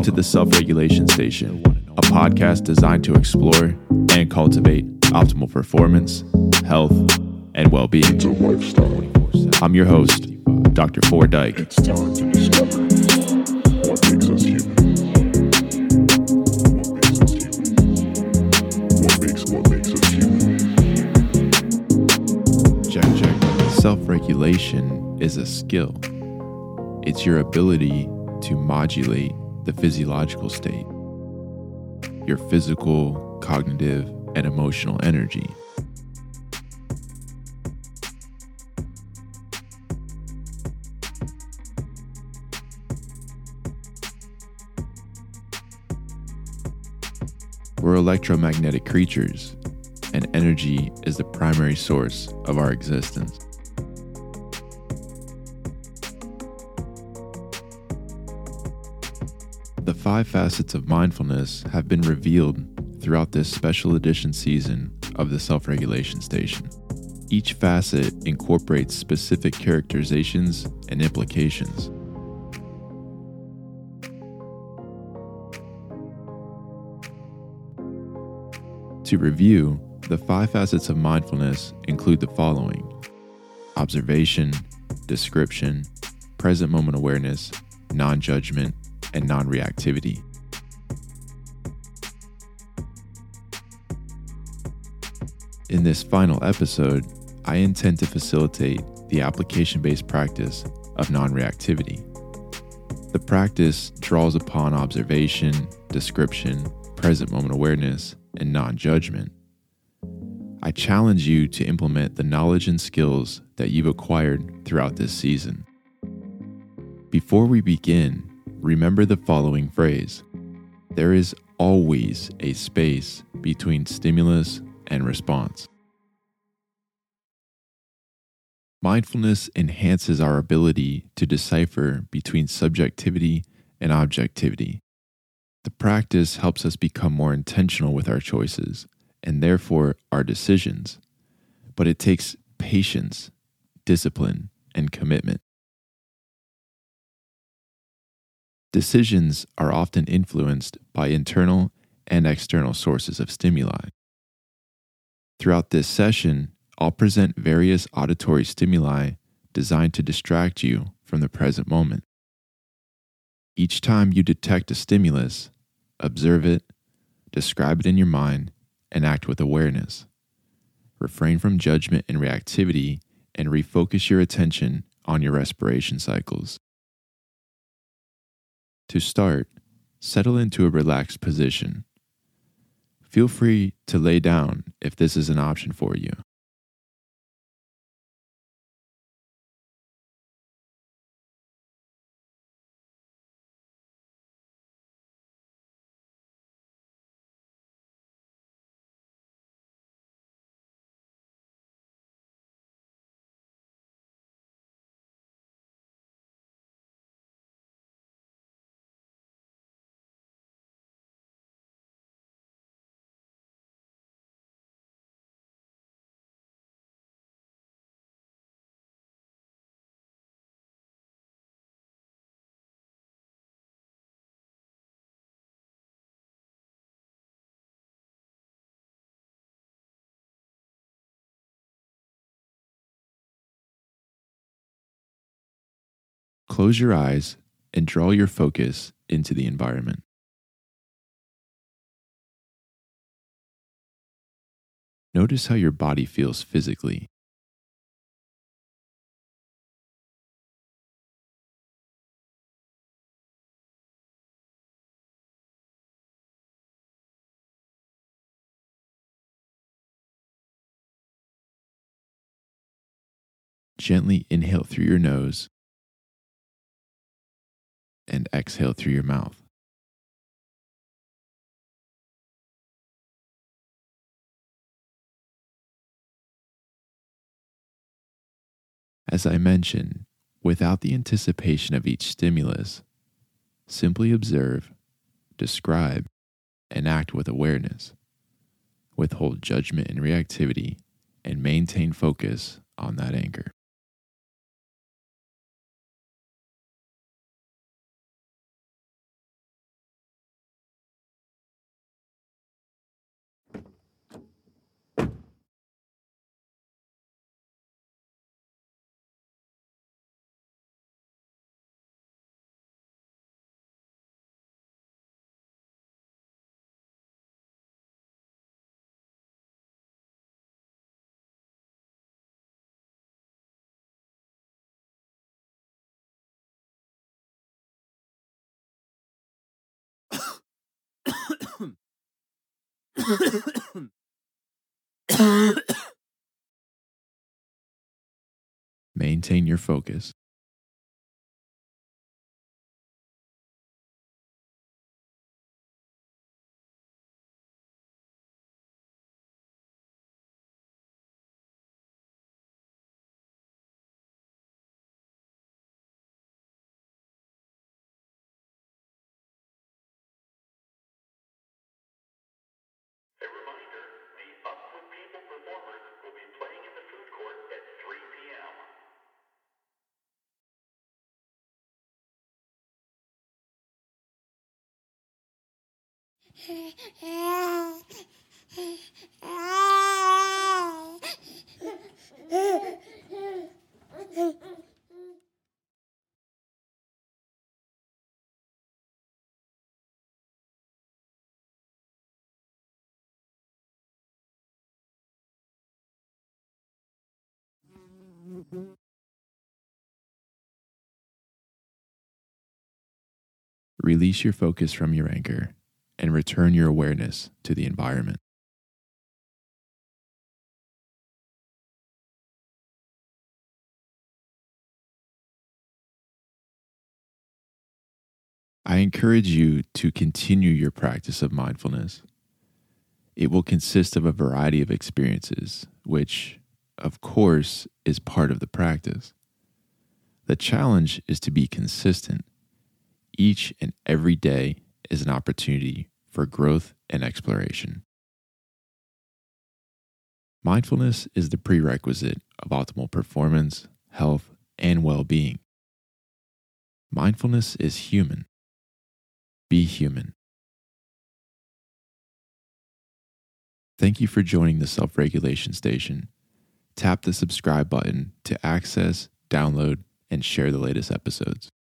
Welcome to the Self Regulation Station, a podcast designed to explore and cultivate optimal performance, health, and well being. I'm your host, Dr. Ford Dyke. It's time to discover what makes us human. What makes us human? What makes what makes us human? Check, check. Self regulation is a skill, it's your ability to modulate the physiological state, your physical, cognitive, and emotional energy. We're electromagnetic creatures, and energy is the primary source of our existence. Five facets of mindfulness have been revealed throughout this special edition season of the Self Regulation Station. Each facet incorporates specific characterizations and implications. To review, the five facets of mindfulness include the following observation, description, present moment awareness, non judgment, and non reactivity. In this final episode, I intend to facilitate the application based practice of non reactivity. The practice draws upon observation, description, present moment awareness, and non judgment. I challenge you to implement the knowledge and skills that you've acquired throughout this season. Before we begin, remember the following phrase There is always a space between stimulus and response. Mindfulness enhances our ability to decipher between subjectivity and objectivity. The practice helps us become more intentional with our choices and therefore our decisions, but it takes patience, discipline, and commitment. Decisions are often influenced by internal and external sources of stimuli. Throughout this session, I'll present various auditory stimuli designed to distract you from the present moment. Each time you detect a stimulus, observe it, describe it in your mind, and act with awareness. Refrain from judgment and reactivity and refocus your attention on your respiration cycles. To start, settle into a relaxed position. Feel free to lay down if this is an option for you. Close your eyes and draw your focus into the environment. Notice how your body feels physically. Gently inhale through your nose and exhale through your mouth. As I mentioned, without the anticipation of each stimulus, simply observe, describe, and act with awareness. Withhold judgment and reactivity, and maintain focus on that anchor. Maintain your focus. Release your focus from your anger and return your awareness to the environment. I encourage you to continue your practice of mindfulness. It will consist of a variety of experiences, which, of course, is part of the practice. The challenge is to be consistent. Each and every day is an opportunity for growth and exploration. Mindfulness is the prerequisite of optimal performance, health, and well being. Mindfulness is human. Be human. Thank you for joining the Self Regulation Station. Tap the subscribe button to access, download, and share the latest episodes.